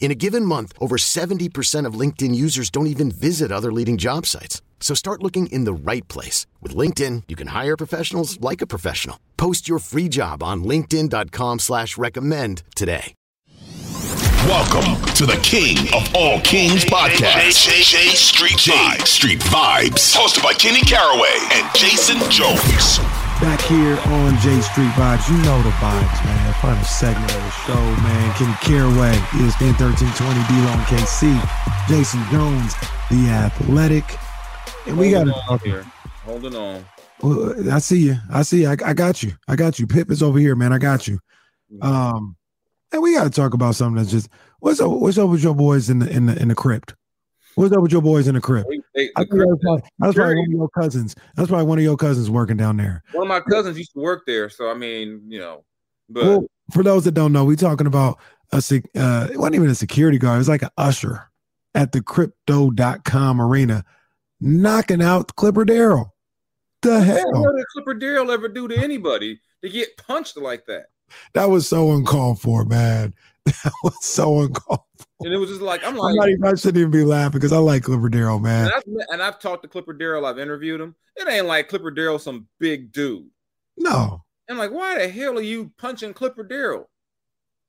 In a given month, over 70% of LinkedIn users don't even visit other leading job sites. So start looking in the right place. With LinkedIn, you can hire professionals like a professional. Post your free job on linkedin.com slash recommend today. Welcome to the King of All Kings podcast. J, Street Vibes. Street Vibes. Hosted by Kenny Caraway and Jason Jones. Back here on J Street Vibes, you know the vibes, man. Final segment of the show, man. Kenny Caraway, ESPN 1320, D'Lo and KC, Jason Jones, The Athletic. And we got to talk here. Holding on. Well, I see you. I see you. I, I, got you. I got you. Pip is over here, man. I got you. Mm-hmm. Um, and we got to talk about something that's just what's up. What's up with your boys in the in the in the crypt? What's up with your boys in the crypt? Hey, I the think that was crypt- probably, that was probably one of your cousins. That's probably one of your cousins working down there. One of my cousins used to work there, so I mean, you know, but well, for those that don't know, we talking about a uh, it wasn't even a security guard. It was like an usher at the crypto.com arena, knocking out Clipper Darrell. The what hell? did Clipper Darrell ever do to anybody to get punched like that? That was so uncalled for, man. That was so uncalled for. And it was just like I'm like, not even, I shouldn't even be laughing because I like Clipper Darrell, man. and, I've, and I've talked to Clipper Darrell. I've interviewed him. It ain't like Clipper Darrell some big dude. No, I'm like, why the hell are you punching Clipper Darrell?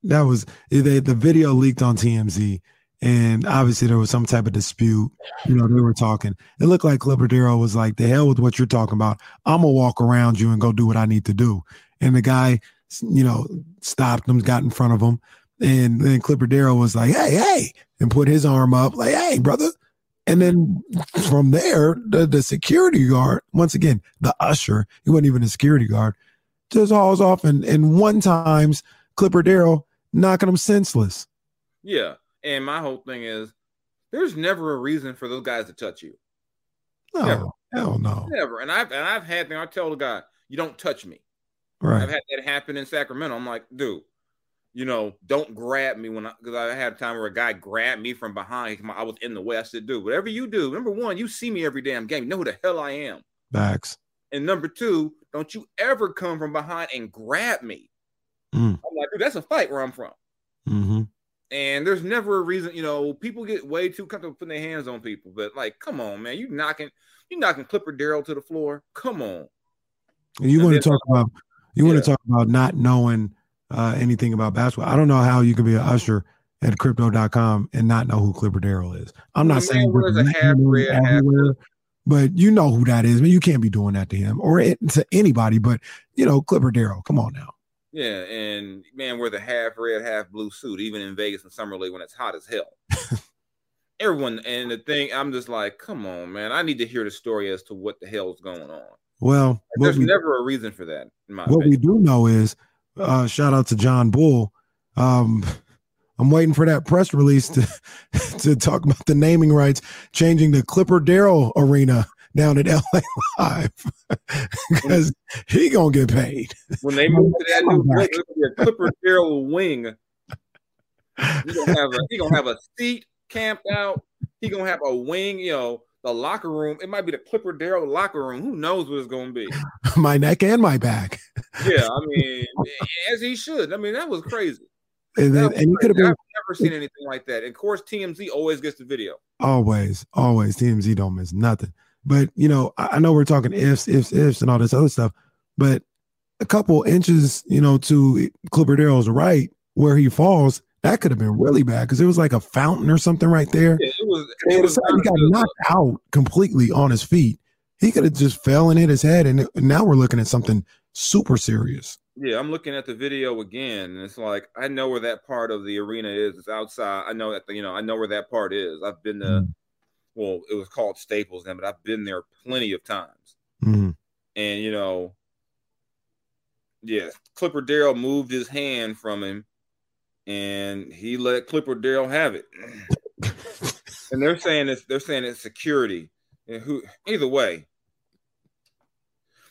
that was they, the video leaked on TMZ, and obviously there was some type of dispute. You know, they were talking. It looked like Clipper Darrell was like, "The hell with what you're talking about. I'm gonna walk around you and go do what I need to do." And the guy, you know, stopped him, got in front of him, and then Clipper Darrell was like, "Hey, hey," and put his arm up, like, "Hey, brother." And then from there, the, the security guard, once again, the usher, he wasn't even a security guard, just hauls off and, and one times Clipper Darrell knocking him senseless. Yeah. And my whole thing is, there's never a reason for those guys to touch you. No, Never. hell no. Never. And I've and I've had I tell the guy, you don't touch me. Right. I've had that happen in Sacramento. I'm like, dude, you know, don't grab me when I because I had a time where a guy grabbed me from behind. I was in the way. I said, dude, whatever you do, number one, you see me every damn game. You know who the hell I am. Backs. And number two, don't you ever come from behind and grab me. Mm. I'm like, dude, that's a fight where I'm from. hmm And there's never a reason, you know, people get way too comfortable putting their hands on people. But like, come on, man, you knocking, you knocking Clipper Darrell to the floor. Come on. You want to talk about you want to talk about not knowing uh, anything about basketball. I don't know how you can be an usher at crypto.com and not know who Clipper Darrell is. I'm not saying wears a half red, half but you know who that is. Man, you can't be doing that to him or it, to anybody. But you know, Clipper Darrell. Come on now. Yeah, and man, wear the half red, half blue suit, even in Vegas and Summer League when it's hot as hell. Everyone, and the thing, I'm just like, come on, man. I need to hear the story as to what the hell's going on. Well, what There's we, never a reason for that, in my what we do know is uh, shout out to John Bull. Um, I'm waiting for that press release to to talk about the naming rights changing the Clipper Darrell Arena down at LA Live because he gonna get paid. When they move to that new place, Clipper Darrell wing. He gonna have a he gonna have a seat camped out. He gonna have a wing. You know, the locker room. It might be the Clipper Darrell locker room. Who knows what it's gonna be? my neck and my back. Yeah, I mean, as he should. I mean, that was crazy. And, then, and he could have been I've never seen anything like that. And of course, TMZ always gets the video. always, always. TMZ don't miss nothing. But you know, I, I know we're talking ifs, ifs, ifs, and all this other stuff. But a couple inches, you know, to Clipper Darrell's right where he falls, that could have been really bad because it was like a fountain or something right there. Yeah, was. It was he got knocked out completely on his feet. He could have just fell and hit his head, and, now we're looking at something super serious. Yeah, I'm looking at the video again, and it's like I know where that part of the arena is. It's outside. I know that you know I know where that part is. I've been to, mm. well, it was called Staples then, but I've been there plenty of times. Mm-hmm. And you know, yeah, Clipper Darrell moved his hand from him, and he let Clipper Darrell have it. and they're saying it's they're saying it's security. And who either way,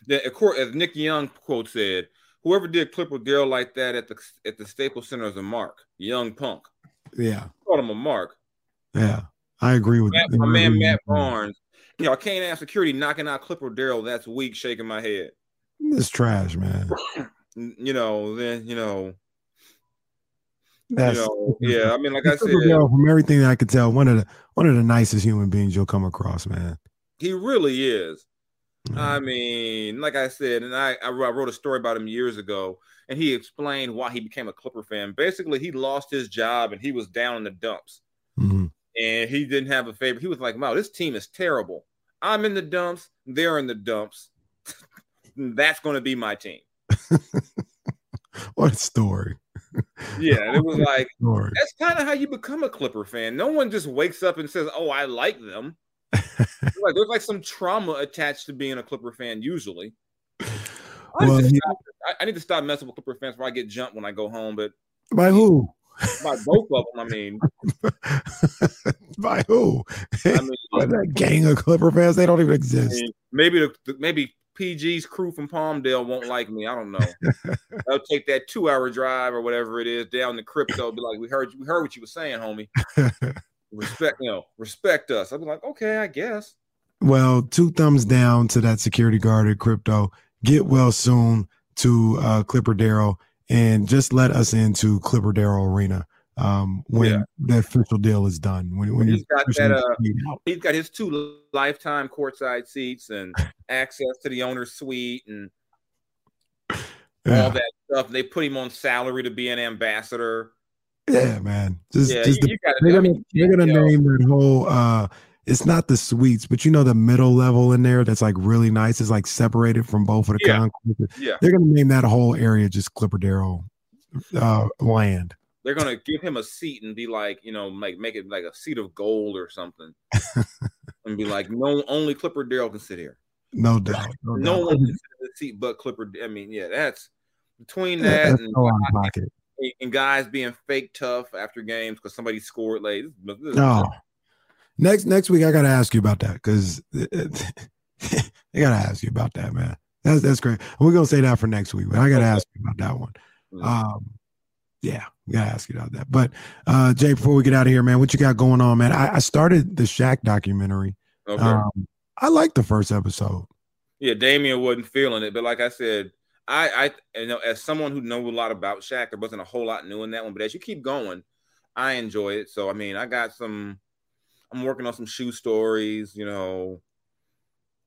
then, of course, as Nick Young quote said, whoever did Clipper Darrell like that at the at the Staples Center is a mark, young punk. Yeah, called him a mark. Yeah, I agree with Matt, my man Matt Barnes. You know, I can't have security knocking out Clipper Darrell. That's weak. Shaking my head. It's trash, man. you know, then you know. That's, you know, yeah. I mean, like I said, from everything I could tell, one of the one of the nicest human beings you'll come across, man. He really is. Mm-hmm. I mean, like I said, and I, I wrote a story about him years ago, and he explained why he became a Clipper fan. Basically, he lost his job and he was down in the dumps, mm-hmm. and he didn't have a favorite. He was like, "Wow, this team is terrible. I'm in the dumps. They're in the dumps. That's going to be my team." what a story! Yeah, it was like that's kind of how you become a Clipper fan. No one just wakes up and says, "Oh, I like them." like there's like some trauma attached to being a Clipper fan usually. I, well, need, stop, I, I need to stop messing with Clipper fans before I get jumped when I go home. But by who? By both of them, I mean. By who? I mean, By that gang of Clipper fans, they don't even exist. I mean, maybe the, maybe PG's crew from Palmdale won't like me. I don't know. They'll take that two hour drive or whatever it is down the crypto. Be like, we heard we heard what you were saying, homie respect, you know, respect us. I'd be like, okay, I guess. Well, two thumbs down to that security guard at crypto. Get well soon to uh, Clipper Darrell and just let us into Clipper Darrell Arena um, when yeah. the official deal is done. When, when he's got that, uh, he's got his two lifetime courtside seats and access to the owner's suite and yeah. all that stuff. They put him on salary to be an ambassador. Yeah, man. Just, yeah, just you, the, you they're gonna, they're gonna name that whole. uh It's not the suites, but you know the middle level in there that's like really nice. It's like separated from both of the yeah. concourses. Yeah, they're gonna name that whole area just Clipper Darrell uh, land. They're gonna give him a seat and be like, you know, make make it like a seat of gold or something, and be like, no, only Clipper Darrell can sit here. No doubt. No, no doubt. one can the seat but Clipper. I mean, yeah, that's between that that's and so pocket and guys being fake tough after games because somebody scored late. No. Next next week, I gotta ask you about that because I gotta ask you about that, man. That's that's great. We're gonna say that for next week, but I gotta ask you about that one. Mm-hmm. Um, yeah, we gotta ask you about that. But uh, Jay, before we get out of here, man, what you got going on, man? I, I started the Shaq documentary. Okay. Um, I liked the first episode. Yeah, Damian wasn't feeling it, but like I said, I, I, you know, as someone who knows a lot about Shaq, there wasn't a whole lot new in that one. But as you keep going, I enjoy it. So I mean, I got some. I'm working on some shoe stories, you know,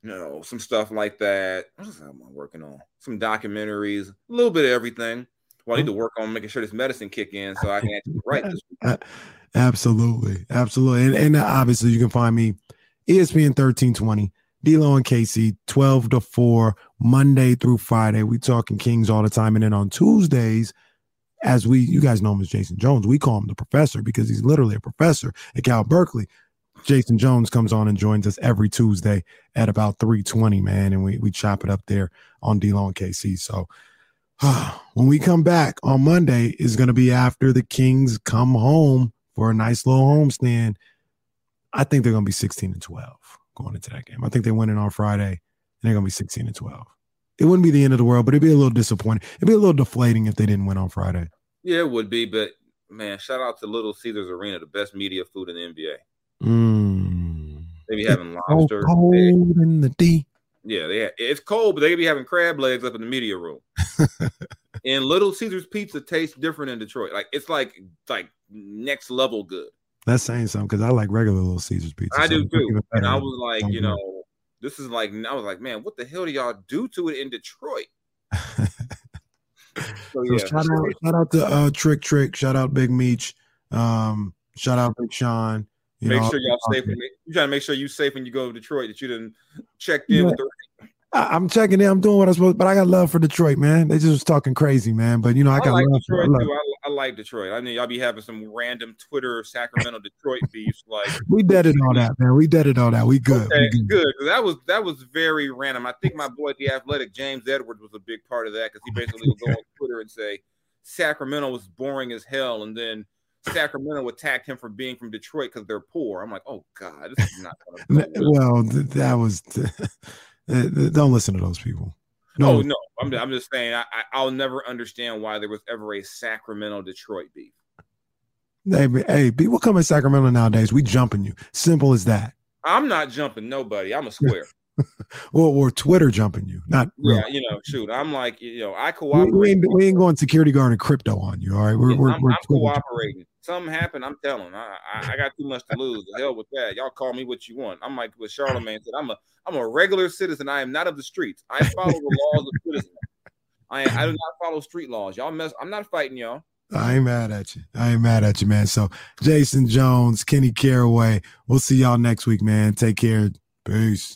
you know, some stuff like that. What else am I working on? Some documentaries, a little bit of everything. Well, I need to work on making sure this medicine kick in so I can actually write this. Absolutely, absolutely, and, and obviously you can find me ESPN thirteen twenty D'Lo and KC, 12 to 4, Monday through Friday. We talking Kings all the time. And then on Tuesdays, as we, you guys know him as Jason Jones, we call him the professor because he's literally a professor at Cal Berkeley. Jason Jones comes on and joins us every Tuesday at about 320, man. And we, we chop it up there on D'Lo and KC. So when we come back on Monday is going to be after the Kings come home for a nice little homestand. I think they're going to be 16 and 12 going into that game. I think they win it on Friday, and they're gonna be 16 and 12. It wouldn't be the end of the world, but it'd be a little disappointing. It'd be a little deflating if they didn't win on Friday. Yeah, it would be, but man, shout out to Little Caesars Arena, the best media food in the NBA. Mm. They be having lobster. cold in the D. Yeah, they have, it's cold, but they be having crab legs up in the media room. and Little Caesars pizza tastes different in Detroit. Like it's like like next level good. That's saying something because I like regular Little Caesars pizza. I so do too. And I was like, you know, this is like, I was like, man, what the hell do y'all do to it in Detroit? so, yeah. so shout out, shout out to uh, Trick Trick, shout out Big Meech, um, shout out Big Sean. You make know, sure y'all safe. When, you trying to make sure you safe when you go to Detroit that you didn't check in yeah. with the I, am checking in. I'm doing what I'm supposed, but I got love for Detroit, man. They just was talking crazy, man. But you know, I, I got like love Detroit for, too. I, I, like Detroit. I mean, y'all be having some random Twitter Sacramento Detroit beefs. Like we deaded all that, man. We deaded all that. We good. Okay, we good. good. That was that was very random. I think my boy at the Athletic, James Edwards, was a big part of that because he basically would go on Twitter and say Sacramento was boring as hell, and then Sacramento attacked him for being from Detroit because they're poor. I'm like, oh god, this is not. well, that was. Don't listen to those people. No, oh, no, I'm, I'm just saying I, I'll never understand why there was ever a Sacramento Detroit beef. Hey, hey, people come in Sacramento nowadays. We jumping you. Simple as that. I'm not jumping nobody. I'm a square. or, or Twitter jumping you. Not yeah, you know, shoot. I'm like, you know, I cooperate. We, ain't, we ain't going security guard and crypto on you. All right, we're, yeah, we're, I'm, we're I'm cooperating. Something happened. I'm telling. I, I, I got too much to lose. The hell with that. Y'all call me what you want. I'm like what Charlemagne said. I'm a I'm a regular citizen. I am not of the streets. I follow the laws of citizens. I I do not follow street laws. Y'all mess. I'm not fighting y'all. I ain't mad at you. I ain't mad at you, man. So Jason Jones, Kenny Caraway. We'll see y'all next week, man. Take care. Peace.